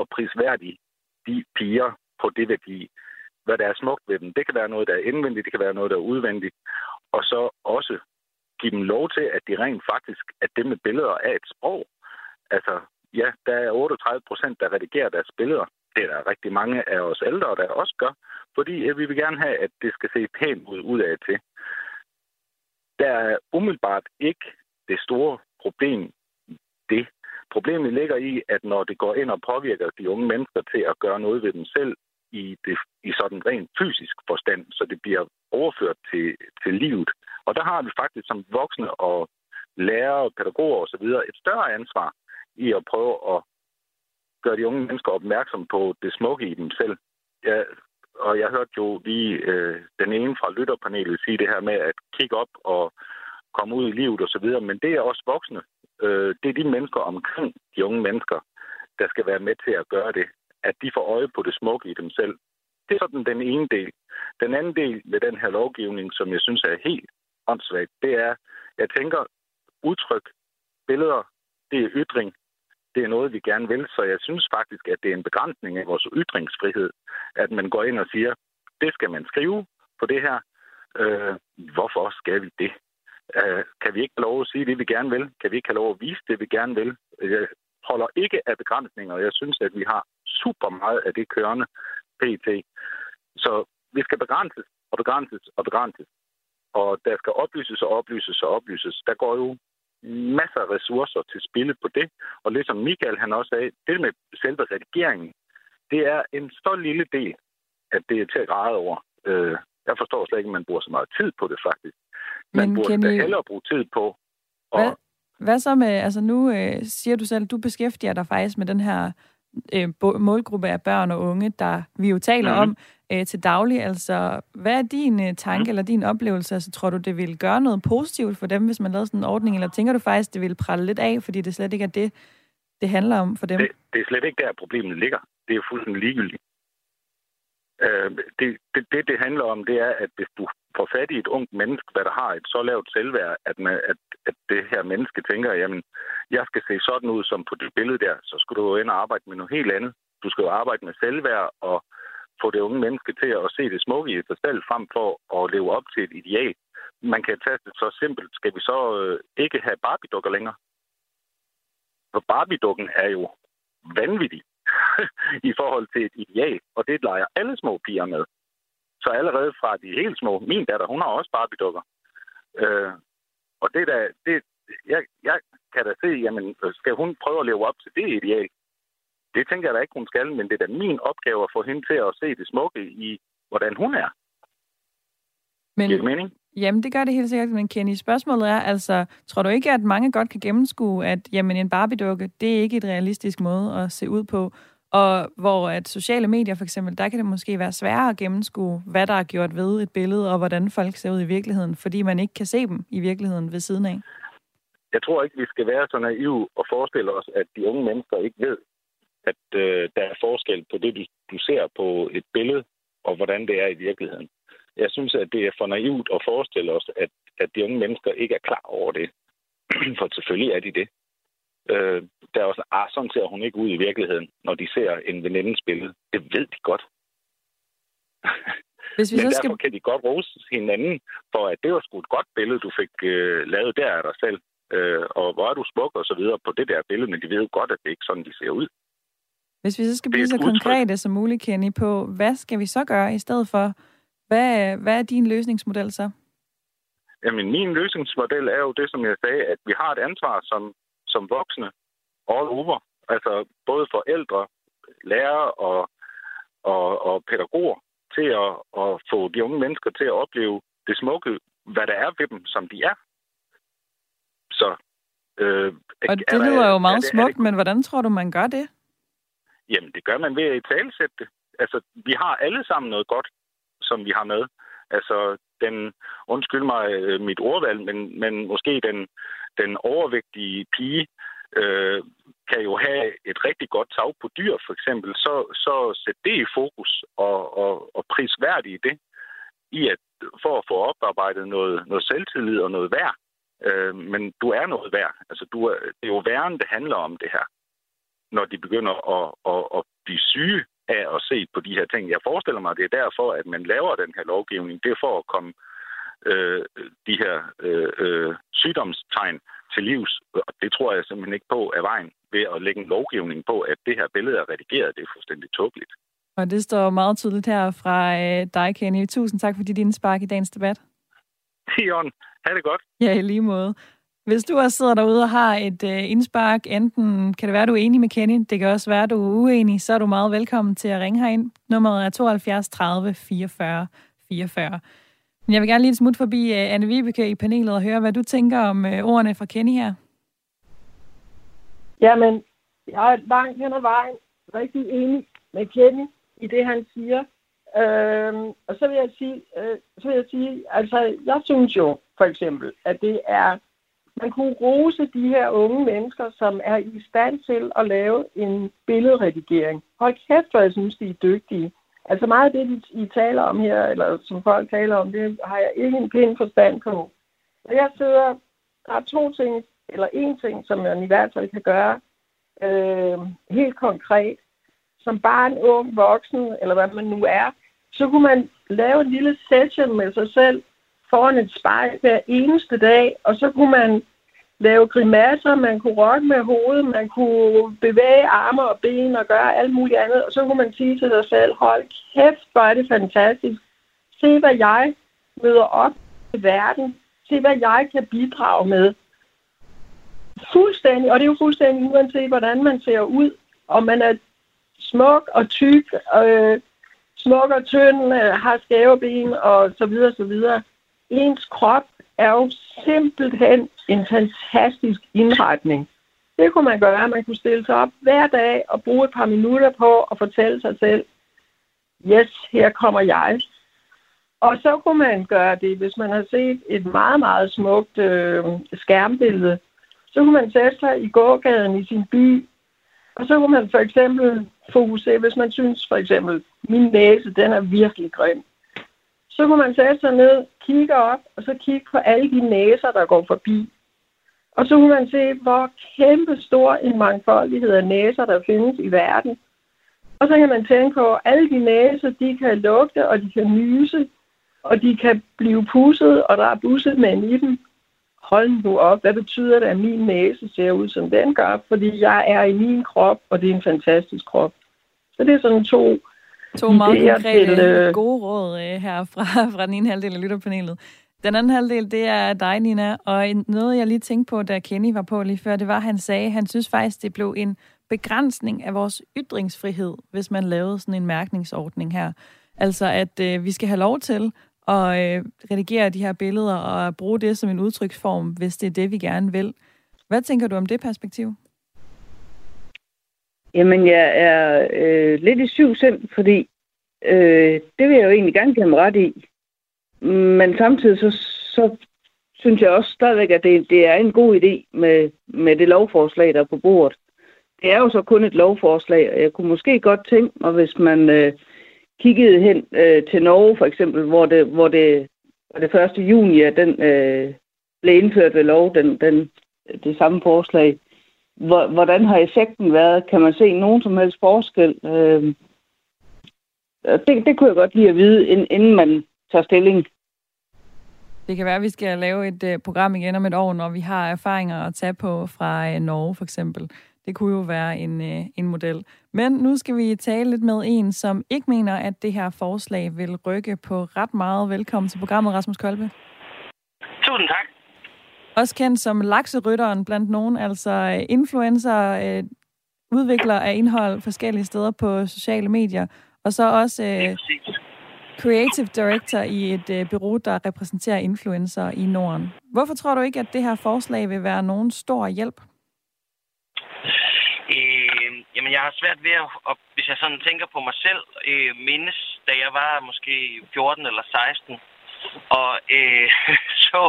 at prisværdigt de piger på det værdi, hvad der er smukt ved dem. Det kan være noget, der er indvendigt, det kan være noget, der er udvendigt. Og så også give dem lov til, at de rent faktisk, at det med billeder er et sprog. Altså, ja, der er 38 procent, der redigerer deres billeder. Det er der rigtig mange af os ældre, der også gør, fordi øh, vi vil gerne have, at det skal se pænt ud, ud af til. Der er umiddelbart ikke det store problem det. Problemet ligger i, at når det går ind og påvirker de unge mennesker til at gøre noget ved dem selv, i, det, i sådan rent fysisk forstand, så det bliver overført til, til livet. Og der har vi faktisk som voksne og lærere, pædagoger osv. et større ansvar i at prøve at gøre de unge mennesker opmærksom på det smukke i dem selv. Ja, og jeg hørte jo lige øh, den ene fra lytterpanelet sige det her med at kigge op og komme ud i livet osv., men det er også voksne. Øh, det er de mennesker omkring de unge mennesker, der skal være med til at gøre det at de får øje på det smukke i dem selv. Det er sådan den ene del. Den anden del med den her lovgivning, som jeg synes er helt åndssvagt, det er, jeg tænker, udtryk, billeder, det er ytring, det er noget, vi gerne vil. Så jeg synes faktisk, at det er en begrænsning af vores ytringsfrihed, at man går ind og siger, det skal man skrive på det her. Øh, hvorfor skal vi det? Øh, kan vi ikke have lov at sige det, vi gerne vil? Kan vi ikke have lov at vise det, vi gerne vil? Jeg holder ikke af begrænsninger. Jeg synes, at vi har super meget af det kørende pt. Så vi skal begrænses og begrænses og begrænses. Og der skal oplyses og oplyses og oplyses. Der går jo masser af ressourcer til spille på det. Og ligesom Michael han også sagde, det med selve redigeringen, det er en så lille del, at det er til at græde over. Øh, jeg forstår slet ikke, at man bruger så meget tid på det faktisk. Man Men burde da hellere bruge tid på. Og... Hvad, hvad så med, altså nu øh, siger du selv, du beskæftiger dig faktisk med den her øh, målgruppe af børn og unge, der vi jo taler mm-hmm. om øh, til daglig. Altså, hvad er din øh, tanke mm. eller din oplevelse? Altså, tror du, det vil gøre noget positivt for dem, hvis man lavede sådan en ordning, eller tænker du faktisk, det vil prale lidt af, fordi det slet ikke er det, det handler om for dem? Det, det er slet ikke der, problemet ligger. Det er fuldstændig ligegyldigt. Øh, det, det, det, det handler om, det er, at hvis du får fat i et ungt menneske, hvad der har et så lavt selvværd, at, man, at, at det her menneske tænker, jamen, jeg skal se sådan ud som på det billede der, så skal du jo ind og arbejde med noget helt andet. Du skal jo arbejde med selvværd og få det unge menneske til at se det smukke i sig selv, frem for at leve op til et ideal. Man kan tage det så simpelt. Skal vi så øh, ikke have Barbie-dukker længere? For Barbie-dukken er jo vanvittig i forhold til et ideal, og det leger alle små piger med. Så allerede fra de helt små, min datter, hun har også Barbie-dukker. Øh, og det der, det, jeg, jeg kan da se, jamen, skal hun prøve at leve op til det ideal? Det tænker jeg da ikke, hun skal, men det er da min opgave at få hende til at se det smukke i, hvordan hun er. Men, Giver mening? Jamen, det gør det helt sikkert, men Kenny, spørgsmålet er altså, tror du ikke, at mange godt kan gennemskue, at jamen, en Barbie-dukke, det er ikke et realistisk måde at se ud på, og hvor at sociale medier for eksempel, der kan det måske være sværere at gennemskue, hvad der er gjort ved et billede, og hvordan folk ser ud i virkeligheden, fordi man ikke kan se dem i virkeligheden ved siden af. Jeg tror ikke, vi skal være så naive og forestille os, at de unge mennesker ikke ved, at øh, der er forskel på det, du, du ser på et billede, og hvordan det er i virkeligheden. Jeg synes, at det er for naivt at forestille os, at, at de unge mennesker ikke er klar over det. for selvfølgelig er de det. Øh, der er også, ah, sådan ser hun ikke ud i virkeligheden, når de ser en veninde spille. Det ved de godt. Hvis vi Men så derfor skal... kan de godt rose hinanden for, at det var sgu et godt billede, du fik øh, lavet der af dig selv. Øh, og hvor er du smuk og så videre på det der billede, men de ved jo godt, at det ikke sådan, de ser ud. Hvis vi så skal blive så udtryk. konkrete som muligt, Kenny, på, hvad skal vi så gøre i stedet for? Hvad, hvad er din løsningsmodel så? Jamen, min løsningsmodel er jo det, som jeg sagde, at vi har et ansvar som, som voksne all over. Altså både forældre, lærere og, og, og pædagoger til at, at få de unge mennesker til at opleve det smukke, hvad der er ved dem, som de er. Så... Øh, Og det der- lyder jo meget er smukt, det- men hvordan tror du, man gør det? Jamen, det gør man ved at talsætte det. Altså, vi har alle sammen noget godt, som vi har med. Altså, den, undskyld mig øh, mit ordvalg, men, men måske den, den overvægtige pige øh, kan jo have et rigtig godt tag på dyr, for eksempel. Så, så sæt det i fokus og, og, og prisværdige det i at for at få oparbejdet noget, noget selvtillid og noget værd. Øh, men du er noget værd. Altså, du er, det er jo væren, det handler om det her når de begynder at, at, at blive syge af at se på de her ting. Jeg forestiller mig, at det er derfor, at man laver den her lovgivning. Det er for at komme øh, de her øh, øh, sygdomstegn til livs. Og det tror jeg simpelthen ikke på er vejen ved at lægge en lovgivning på, at det her billede er redigeret. Det er fuldstændig tåbeligt. Og det står meget tydeligt her fra øh, dig, Kenny. Tusind tak for dit indspark i dagens debat. Tion, ha' det godt. Ja, i lige måde. Hvis du også sidder derude og har et øh, indspark, enten kan det være, du er enig med Kenny, det kan også være, du er uenig, så er du meget velkommen til at ringe herind. Nummeret er 72 30 44 44. Men jeg vil gerne lige et smut forbi øh, Anne Vibeke i panelet og høre, hvad du tænker om øh, ordene fra Kenny her. Jamen, jeg er langt hen ad vejen rigtig enig med Kenny i det, han siger. Øhm, og så vil jeg sige, øh, så vil jeg sige, altså, jeg synes jo for eksempel, at det er, man kunne rose de her unge mennesker, som er i stand til at lave en billedredigering. Hold kæft, hvor jeg synes, de er dygtige. Altså meget af det, I taler om her, eller som folk taler om, det har jeg ikke en pind forstand på. Og jeg sidder, der er to ting, eller en ting, som man i hvert fald kan gøre øh, helt konkret. Som barn, ung, voksen, eller hvad man nu er, så kunne man lave en lille session med sig selv foran et spejl hver eneste dag, og så kunne man lave grimasser, man kunne rokke med hovedet, man kunne bevæge arme og ben og gøre alt muligt andet, og så kunne man sige til sig selv, hold kæft, hvor er det fantastisk. Se, hvad jeg møder op i verden. Se, hvad jeg kan bidrage med. Fuldstændig, og det er jo fuldstændig uanset, hvordan man ser ud. Om man er smuk og tyk, øh, smuk og tynd, øh, har skæve ben og så videre, så videre. Ens krop er jo simpelthen en fantastisk indretning. Det kunne man gøre. Man kunne stille sig op hver dag og bruge et par minutter på at fortælle sig selv, yes, her kommer jeg. Og så kunne man gøre det, hvis man har set et meget, meget smukt øh, skærmbillede, så kunne man sætte sig i gågaden i sin by, og så kunne man for eksempel fokusere, hvis man synes for eksempel, min næse, den er virkelig grim. Så kunne man sætte sig ned, kigge op, og så kigge på alle de næser, der går forbi. Og så kunne man se, hvor kæmpe stor en mangfoldighed af næser, der findes i verden. Og så kan man tænke på, at alle de næser, de kan lugte, og de kan nyse, og de kan blive pusset, og der er busset bussemænd i dem. hold nu op, hvad betyder det, at min næse ser ud, som den gør? Fordi jeg er i min krop, og det er en fantastisk krop. Så det er sådan to To meget konkrete, til, øh... gode råd øh, her fra, fra den ene halvdel af lytterpanelet. Den anden halvdel, det er dig, Nina. Og noget, jeg lige tænkte på, da Kenny var på lige før, det var, at han sagde, at han synes faktisk, det blev en begrænsning af vores ytringsfrihed, hvis man lavede sådan en mærkningsordning her. Altså, at øh, vi skal have lov til at øh, redigere de her billeder og bruge det som en udtryksform, hvis det er det, vi gerne vil. Hvad tænker du om det perspektiv? Jamen, jeg er øh, lidt i syv sind, fordi øh, det vil jeg jo egentlig gerne give ham ret i. Men samtidig så, så synes jeg også stadigvæk, at det, det er en god idé med, med det lovforslag, der er på bordet. Det er jo så kun et lovforslag, og jeg kunne måske godt tænke mig, hvis man øh, kiggede hen øh, til Norge for eksempel, hvor det, hvor det, hvor det 1. juni, at den øh, blev indført ved lov, den, den, det samme forslag. Hvordan har effekten været? Kan man se nogen som helst forskel? Øh, det, det kunne jeg godt lide at vide, inden man tager stilling. Det kan være, at vi skal lave et uh, program igen om et år, når vi har erfaringer at tage på fra uh, Norge for eksempel. Det kunne jo være en, uh, en model. Men nu skal vi tale lidt med en, som ikke mener, at det her forslag vil rykke på ret meget. Velkommen til programmet, Rasmus Kolbe. Tusind tak. Også kendt som lakserytteren blandt nogen, altså influencer, uh, udvikler af indhold forskellige steder på sociale medier, og så også uh, creative director i et uh, bureau, der repræsenterer influencer i Norden. Hvorfor tror du ikke, at det her forslag vil være nogen stor hjælp? Øh, jamen, jeg har svært ved at, at, hvis jeg sådan tænker på mig selv, øh, mindes, da jeg var måske 14 eller 16, og øh, så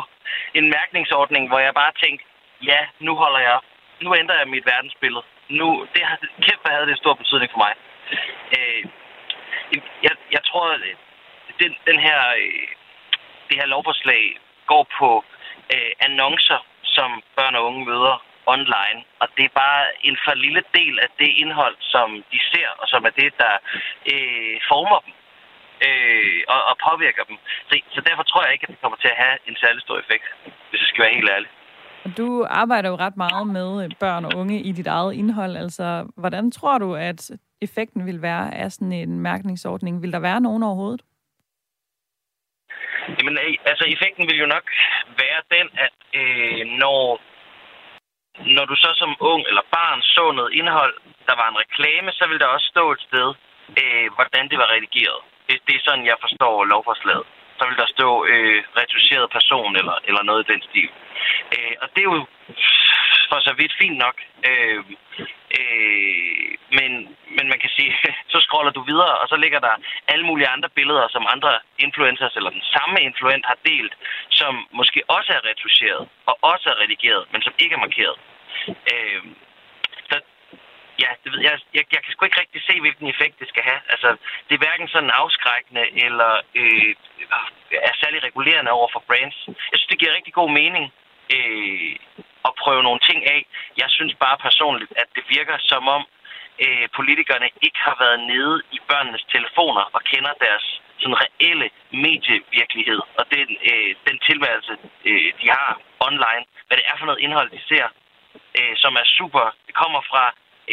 en mærkningsordning, hvor jeg bare tænkte, ja, nu holder jeg, nu ændrer jeg mit verdensbillede. Nu, det har, kæft, havde det stor betydning for mig. Øh, jeg, jeg tror, den, den her, øh, det her lovforslag går på øh, annoncer, som børn og unge møder online. Og det er bare en for lille del af det indhold, som de ser, og som er det, der øh, former dem øh, og, og påvirker dem. Så, så derfor tror jeg ikke, at det kommer til at have en særlig stor effekt, hvis jeg skal være helt ærlig. Du arbejder jo ret meget med børn og unge i dit eget indhold. Altså, hvordan tror du, at effekten vil være af sådan en mærkningsordning? Vil der være nogen overhovedet? Jamen, altså, effekten vil jo nok være den, at øh, når, når du så som ung eller barn så noget indhold, der var en reklame, så vil der også stå et sted, øh, hvordan det var redigeret. Det, det er sådan, jeg forstår lovforslaget. Så vil der stå øh, reduceret person eller, eller noget i den stil. Øh, og det er jo for så vidt fint nok. Øh, øh, men, men man kan sige, så scroller du videre, og så ligger der alle mulige andre billeder, som andre influencers eller den samme influent har delt, som måske også er retuscheret og også er redigeret, men som ikke er markeret. Øh, ja, det ved jeg, jeg, jeg kan sgu ikke rigtig se, hvilken effekt det skal have. Altså, det er hverken sådan afskrækkende eller øh, øh, er særlig regulerende over for brands. Jeg synes, det giver rigtig god mening øh, at prøve nogle ting af. Jeg synes bare personligt, at det virker som om øh, politikerne ikke har været nede i børnenes telefoner og kender deres sådan reelle medievirkelighed og den, øh, den tilværelse, øh, de har online. Hvad det er for noget indhold, de ser, øh, som er super. Det kommer fra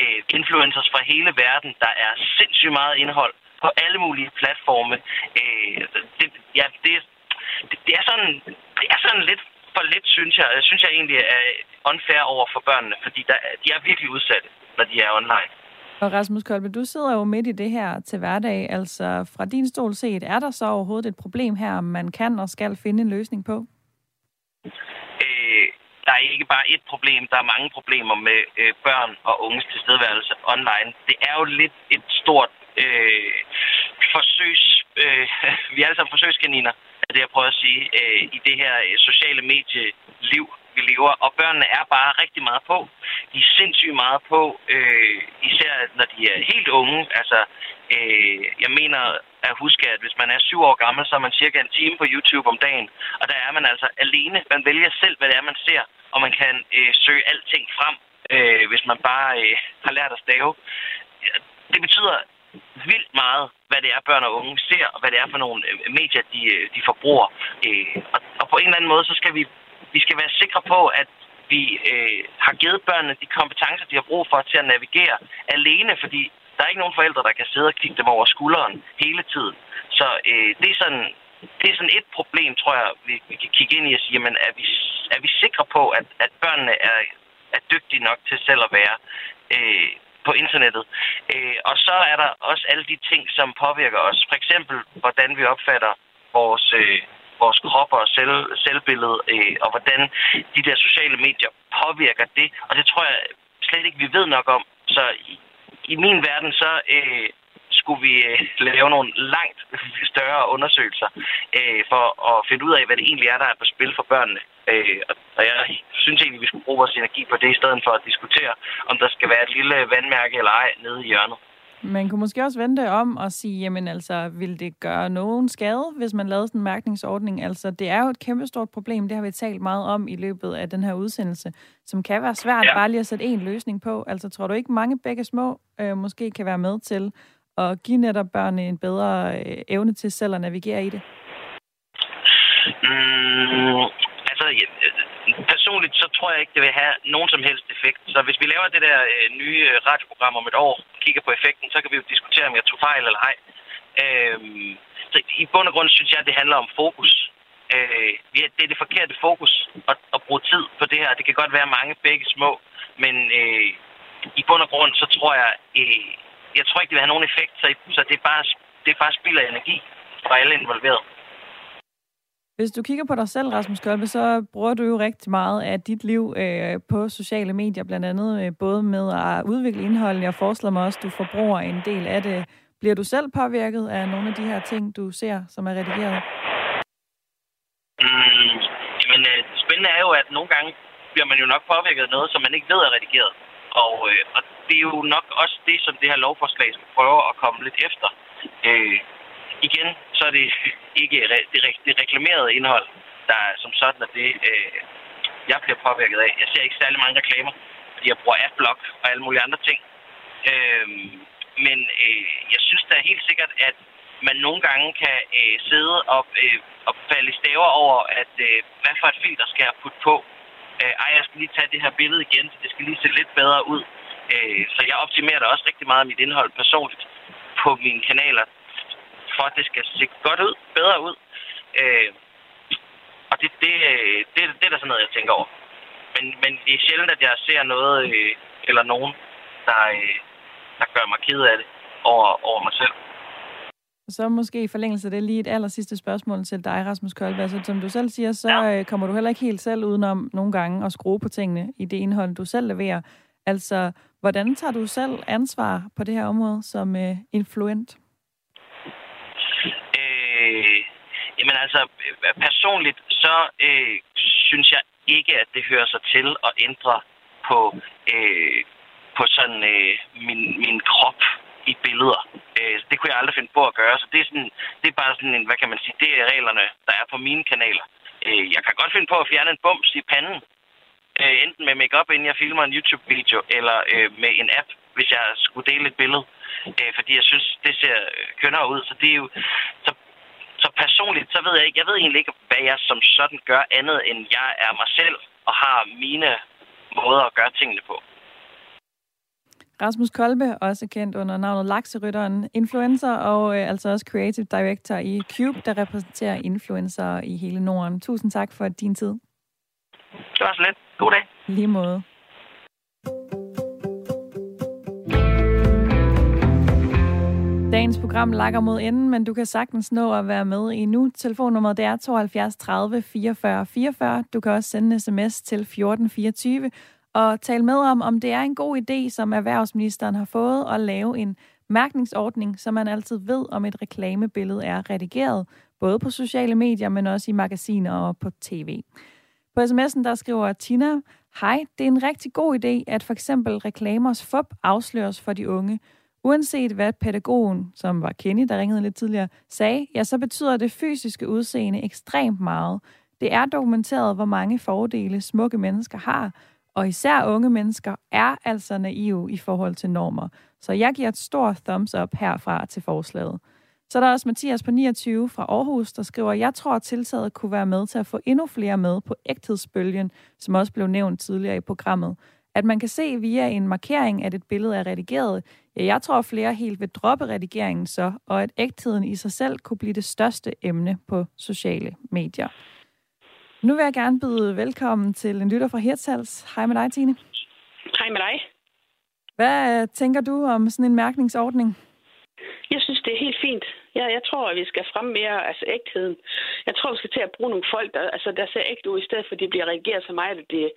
øh, influencers fra hele verden. Der er sindssygt meget indhold på alle mulige platforme. Øh, det, ja, det, det, det, er sådan, det er sådan lidt for lidt, synes jeg. Synes jeg egentlig er unfair over for børnene, fordi der, de er virkelig udsatte, når de er online. Og Rasmus Kolbe, du sidder jo midt i det her til hverdag. Altså fra din stol set, er der så overhovedet et problem her, man kan og skal finde en løsning på? Øh, der er ikke bare et problem, der er mange problemer med øh, børn og unges tilstedeværelse online. Det er jo lidt et stort øh, forsøgs... Øh, vi er alle sammen forsøgskaniner er det, jeg prøver at sige, øh, i det her øh, sociale medieliv, vi lever. Og børnene er bare rigtig meget på. De er sindssygt meget på, øh, især når de er helt unge. Altså, øh, jeg mener at huske, at hvis man er syv år gammel, så er man cirka en time på YouTube om dagen. Og der er man altså alene. Man vælger selv, hvad det er, man ser. Og man kan øh, søge alting frem, øh, hvis man bare øh, har lært at stave. Det betyder vildt meget, hvad det er, børn og unge ser, og hvad det er for nogle øh, medier, de, øh, de forbruger. Øh, og, og på en eller anden måde, så skal vi vi skal være sikre på, at vi øh, har givet børnene de kompetencer, de har brug for til at navigere alene, fordi der er ikke nogen forældre, der kan sidde og kigge dem over skulderen hele tiden. Så øh, det er sådan det er sådan et problem, tror jeg, vi, vi kan kigge ind i og sige, jamen, er vi, er vi sikre på, at, at børnene er, er dygtige nok til selv at være øh, på internettet? Øh, og så er der også alle de ting, som påvirker os. For eksempel, hvordan vi opfatter vores, øh, vores krop og selv, selvbillede, øh, og hvordan de der sociale medier påvirker det. Og det tror jeg slet ikke, vi ved nok om. Så i, min verden, så... Øh, skulle vi øh, lave nogle langt større undersøgelser øh, for at finde ud af, hvad det egentlig er, der er på spil for børnene. Øh, og jeg synes egentlig, vi skulle bruge vores energi på det, i stedet for at diskutere, om der skal være et lille vandmærke eller ej nede i hjørnet. Man kunne måske også vente om og sige, jamen altså, vil det gøre nogen skade, hvis man lavede sådan en mærkningsordning? Altså, det er jo et kæmpestort problem, det har vi talt meget om i løbet af den her udsendelse, som kan være svært ja. bare lige at sætte en løsning på. Altså, tror du ikke, mange begge små øh, måske kan være med til at give netop børnene en bedre øh, evne til selv at navigere i det? Mm, altså, personligt så tror jeg ikke, det vil have nogen som helst effekt. Så hvis vi laver det der øh, nye øh, radioprogram om et år, kigger på effekten, så kan vi jo diskutere, om jeg tog fejl eller ej. Øh, så i bund og grund synes jeg, at det handler om fokus. Øh, det er det forkerte fokus at, at bruge tid på det her. Det kan godt være mange begge små, men øh, i bund og grund, så tror jeg, øh, jeg tror ikke, det vil have nogen effekt, så, så det, er bare, det er bare spild af energi for alle involveret. Hvis du kigger på dig selv, Rasmus Kølbe, så bruger du jo rigtig meget af dit liv øh, på sociale medier, blandt andet øh, både med at udvikle indhold. Jeg forestiller mig også, at du forbruger en del af det. Bliver du selv påvirket af nogle af de her ting, du ser, som er redigeret? Mm, men øh, det spændende er jo, at nogle gange bliver man jo nok påvirket af noget, som man ikke ved er redigeret. Og, øh, og det er jo nok også det, som det her lovforslag skal prøve at komme lidt efter. Øh, igen, så er det ikke det, det reklamerede indhold, der er som sådan er det, øh, jeg bliver påvirket af. Jeg ser ikke særlig mange reklamer, fordi jeg bruger adblock og alle mulige andre ting. Øh, men øh, jeg synes da helt sikkert, at man nogle gange kan øh, sidde og, øh, og falde i staver over, at øh, hvad for et filter skal jeg putte på. Øh, ej, jeg skal lige tage det her billede igen, så det skal lige se lidt bedre ud. Øh, så jeg optimerer da også rigtig meget af mit indhold personligt på mine kanaler, for at det skal se godt ud, bedre ud. Øh, og det, øh, det, det, det er da sådan noget, jeg tænker over. Men, men det er sjældent, at jeg ser noget øh, eller nogen, der, øh, der gør mig ked af det over, over mig selv. Så måske i forlængelse af det lige et aller sidste spørgsmål til dig, Rasmus Kolbe. Altså, som du selv siger, så ja. Øh, kommer du heller ikke helt selv udenom nogle gange at skrue på tingene i det indhold, du selv leverer. Altså, hvordan tager du selv ansvar på det her område som uh, influent? Øh, jamen altså, personligt så øh, synes jeg ikke, at det hører sig til at ændre på, øh, på sådan øh, min, min krop i billeder. Øh, det kunne jeg aldrig finde på at gøre, så det er, sådan, det er bare sådan en, hvad kan man sige, det er reglerne, der er på mine kanaler. Øh, jeg kan godt finde på at fjerne en bums i panden, øh, enten med makeup inden jeg filmer en YouTube-video, eller øh, med en app, hvis jeg skulle dele et billede. Øh, fordi jeg synes, det ser kønnere ud. Så det er jo... Så, så personligt, så ved jeg ikke, jeg ved egentlig ikke, hvad jeg som sådan gør andet, end jeg er mig selv og har mine måder at gøre tingene på. Rasmus Kolbe, også kendt under navnet Lakserytteren, influencer og øh, altså også creative director i Cube, der repræsenterer influencer i hele Norden. Tusind tak for din tid. Det var så lidt. God dag. Lige måde. Dagens program lakker mod enden, men du kan sagtens nå at være med i nu. Telefonnummeret det er 72 30 44 44. Du kan også sende en sms til 1424 og tale med om, om det er en god idé, som erhvervsministeren har fået, at lave en mærkningsordning, så man altid ved, om et reklamebillede er redigeret, både på sociale medier, men også i magasiner og på tv. På sms'en der skriver Tina, Hej, det er en rigtig god idé, at for eksempel reklamers fup afsløres for de unge. Uanset hvad pædagogen, som var Kenny, der ringede lidt tidligere, sagde, ja, så betyder det fysiske udseende ekstremt meget. Det er dokumenteret, hvor mange fordele smukke mennesker har, og især unge mennesker er altså naive i forhold til normer. Så jeg giver et stort thumbs up herfra til forslaget. Så er der også Mathias på 29 fra Aarhus, der skriver, jeg tror, at tiltaget kunne være med til at få endnu flere med på ægthedsbølgen, som også blev nævnt tidligere i programmet. At man kan se via en markering, at et billede er redigeret, ja, jeg tror flere helt vil droppe redigeringen så, og at ægtheden i sig selv kunne blive det største emne på sociale medier. Nu vil jeg gerne byde velkommen til en lytter fra Hirtshals. Hej med dig, Tine. Hej med dig. Hvad tænker du om sådan en mærkningsordning? Jeg synes, det er helt fint. Jeg, jeg tror, at vi skal frem mere altså ægtheden. Jeg tror, vi skal til at bruge nogle folk, der, altså, der ser ægte ud, i stedet for, at de bliver reageret så meget, at det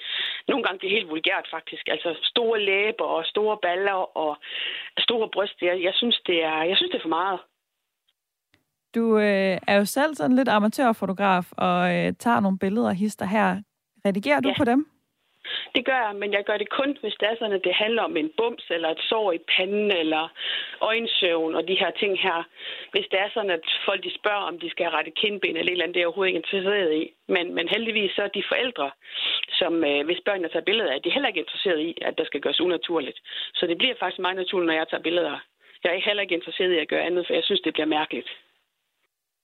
nogle gange bliver helt vulgært, faktisk. Altså store læber og store baller og store bryst. Jeg, jeg, synes, det er, jeg synes, det er for meget. Du øh, er jo selv sådan lidt amatørfotograf og øh, tager nogle billeder og hister her. Redigerer du ja. på dem? Det gør jeg, men jeg gør det kun, hvis det er sådan, at det handler om en bums, eller et sår i panden, eller øjensøvn og de her ting her. Hvis det er sådan, at folk de spørger, om de skal have rettet kindben eller et eller andet, det er jeg overhovedet ikke interesseret i. Men, men heldigvis så er de forældre, som øh, hvis børnene tager billeder af, de er heller ikke interesseret i, at der skal gøres unaturligt. Så det bliver faktisk meget naturligt, når jeg tager billeder. Jeg er heller ikke interesseret i at gøre andet, for jeg synes, det bliver mærkeligt.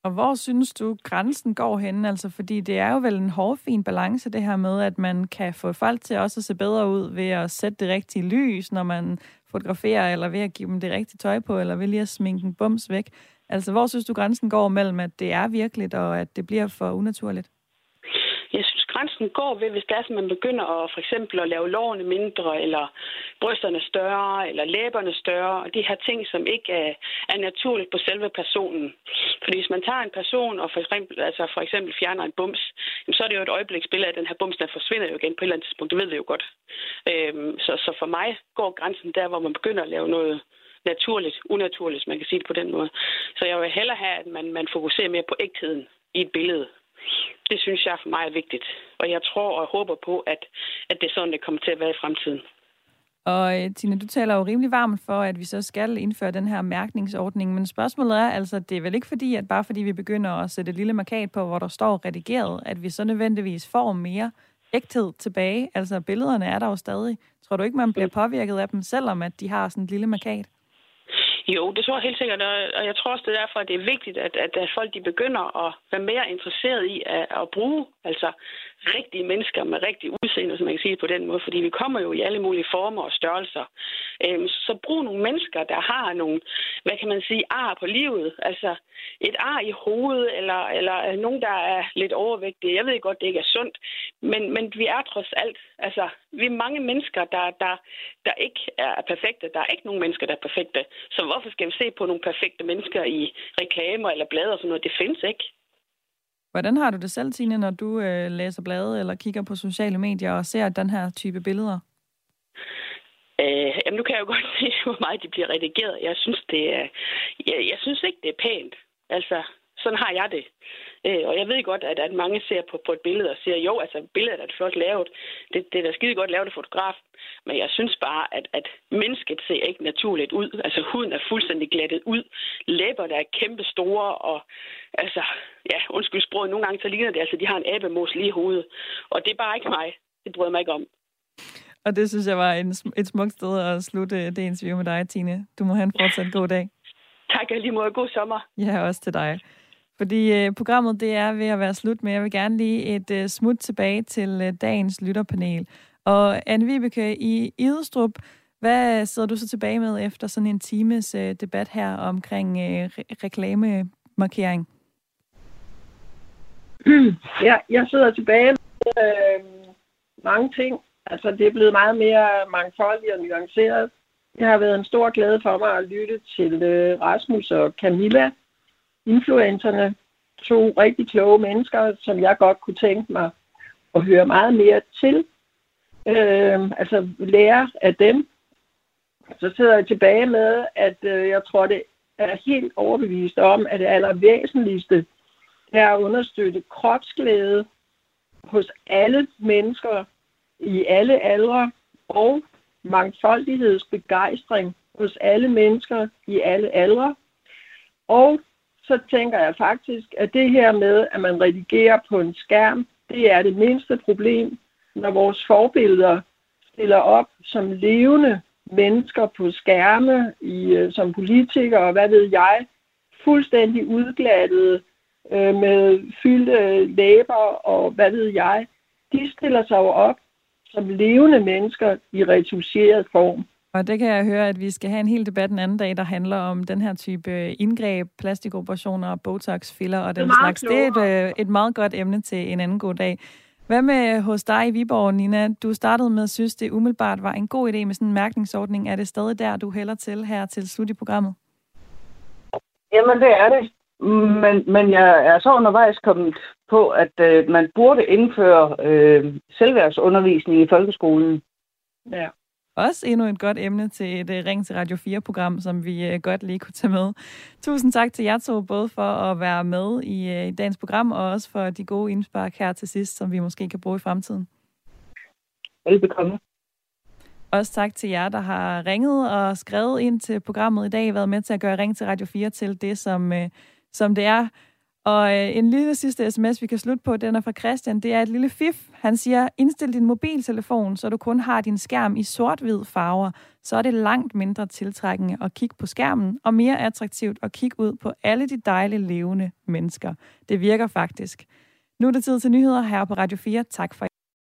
Og hvor synes du, grænsen går henne? Altså, fordi det er jo vel en hårfin balance, det her med, at man kan få folk til også at se bedre ud ved at sætte det rigtige lys, når man fotograferer, eller ved at give dem det rigtige tøj på, eller ved lige at sminke en bums væk. Altså, hvor synes du, grænsen går mellem, at det er virkeligt, og at det bliver for unaturligt? Jeg synes, grænsen går ved, hvis det er, at man begynder at for eksempel at lave lårene mindre, eller brysterne større, eller læberne større, og de her ting, som ikke er, er naturligt på selve personen. Fordi hvis man tager en person og for eksempel, altså for eksempel fjerner en bums, så er det jo et øjebliksbillede af, at den her bums, den forsvinder jo igen på et eller andet tidspunkt. Det ved vi jo godt. Øhm, så, så for mig går grænsen der, hvor man begynder at lave noget, naturligt, unaturligt, man kan sige det på den måde. Så jeg vil hellere have, at man, man fokuserer mere på ægtheden i et billede, det synes jeg for mig er vigtigt. Og jeg tror og håber på, at, at det er sådan, det kommer til at være i fremtiden. Og øh, Tina, du taler jo rimelig varmt for, at vi så skal indføre den her mærkningsordning, men spørgsmålet er altså, det er vel ikke fordi, at bare fordi vi begynder at sætte et lille markat på, hvor der står redigeret, at vi så nødvendigvis får mere ægthed tilbage. Altså billederne er der jo stadig. Tror du ikke, man bliver påvirket af dem, selvom at de har sådan et lille markat? Jo, det tror jeg helt sikkert, og jeg tror også, det er derfor, at det er vigtigt, at, at, at folk de begynder at være mere interesseret i at, at bruge altså rigtige mennesker med rigtig udseende, som man kan sige på den måde, fordi vi kommer jo i alle mulige former og størrelser. Øhm, så brug nogle mennesker, der har nogle, hvad kan man sige, ar på livet, altså et ar i hovedet, eller, eller øh, nogen, der er lidt overvægtige. Jeg ved godt, det ikke er sundt, men, men vi er trods alt, altså vi er mange mennesker, der, der, der ikke er perfekte. Der er ikke nogen mennesker, der er perfekte. Så hvorfor skal vi se på nogle perfekte mennesker i reklamer eller blader og sådan noget? Det findes ikke. Hvordan har du det selv, Tine, når du øh, læser blade eller kigger på sociale medier og ser den her type billeder? Øh, jamen, nu kan jeg jo godt se, hvor meget de bliver redigeret. Jeg synes, det er, jeg, jeg synes ikke, det er pænt. Altså, sådan har jeg det. Øh, og jeg ved godt, at, at mange ser på, på et billede og siger, jo, altså billedet er det flot lavet. Det, det er da skide godt lavet af fotograf. Men jeg synes bare, at, at mennesket ser ikke naturligt ud. Altså huden er fuldstændig glattet ud. Læber, der er kæmpe store. Og altså, ja, undskyld sproget, nogle gange så ligner det, altså de har en abemos lige i hovedet. Og det er bare ikke mig. Det bryder mig ikke om. Og det synes jeg var en, et smukt sted at slutte det interview med dig, Tine. Du må have en fortsat god dag. Tak lige måde. God sommer. Ja, også til dig. Fordi øh, programmet det er ved at være slut, men jeg vil gerne lige et øh, smut tilbage til øh, dagens lytterpanel. Og Anne Vibeke i Idestrup, hvad sidder du så tilbage med efter sådan en times øh, debat her omkring øh, re- reklamemarkering? Ja, jeg sidder tilbage med øh, mange ting. Altså, det er blevet meget mere mangfoldigt og nuanceret. Det har været en stor glæde for mig at lytte til øh, Rasmus og Camilla, influencerne, to rigtig kloge mennesker, som jeg godt kunne tænke mig at høre meget mere til. Øh, altså lære af dem. Så sidder jeg tilbage med, at øh, jeg tror, det er helt overbevist om, at det allervæsentligste er at understøtte kropsglæde hos alle mennesker i alle aldre og mangfoldighedsbegejstring hos alle mennesker i alle aldre. Og så tænker jeg faktisk, at det her med, at man redigerer på en skærm, det er det mindste problem, når vores forbilleder stiller op som levende mennesker på skærme, i, øh, som politikere og hvad ved jeg, fuldstændig udglattede, øh, med fyldte læber og hvad ved jeg, de stiller sig jo op som levende mennesker i retuseret form. Og det kan jeg høre, at vi skal have en hel debat en anden dag, der handler om den her type indgreb, plastikoperationer, botox, filler og den det slags. Det er et, øh, et meget godt emne til en anden god dag. Hvad med hos dig i Viborg, Nina? Du startede med at synes, det umiddelbart var en god idé med sådan en mærkningsordning. Er det stadig der, du hælder til her til slut i programmet? Jamen, det er det. Men, men jeg er så undervejs kommet på, at øh, man burde indføre øh, selvværksundervisning i folkeskolen. Ja. Også endnu et godt emne til et uh, Ring til Radio 4-program, som vi uh, godt lige kunne tage med. Tusind tak til jer to, både for at være med i, uh, i dagens program, og også for de gode indspark her til sidst, som vi måske kan bruge i fremtiden. Velbekomme. Også tak til jer, der har ringet og skrevet ind til programmet i dag, været med til at gøre Ring til Radio 4 til det, som, som det er. Og øh, en lille sidste sms, vi kan slutte på, den er fra Christian. Det er et lille fif. Han siger, indstil din mobiltelefon, så du kun har din skærm i sort-hvid farver. Så er det langt mindre tiltrækkende at kigge på skærmen, og mere attraktivt at kigge ud på alle de dejlige levende mennesker. Det virker faktisk. Nu er det tid til nyheder her på Radio 4. Tak for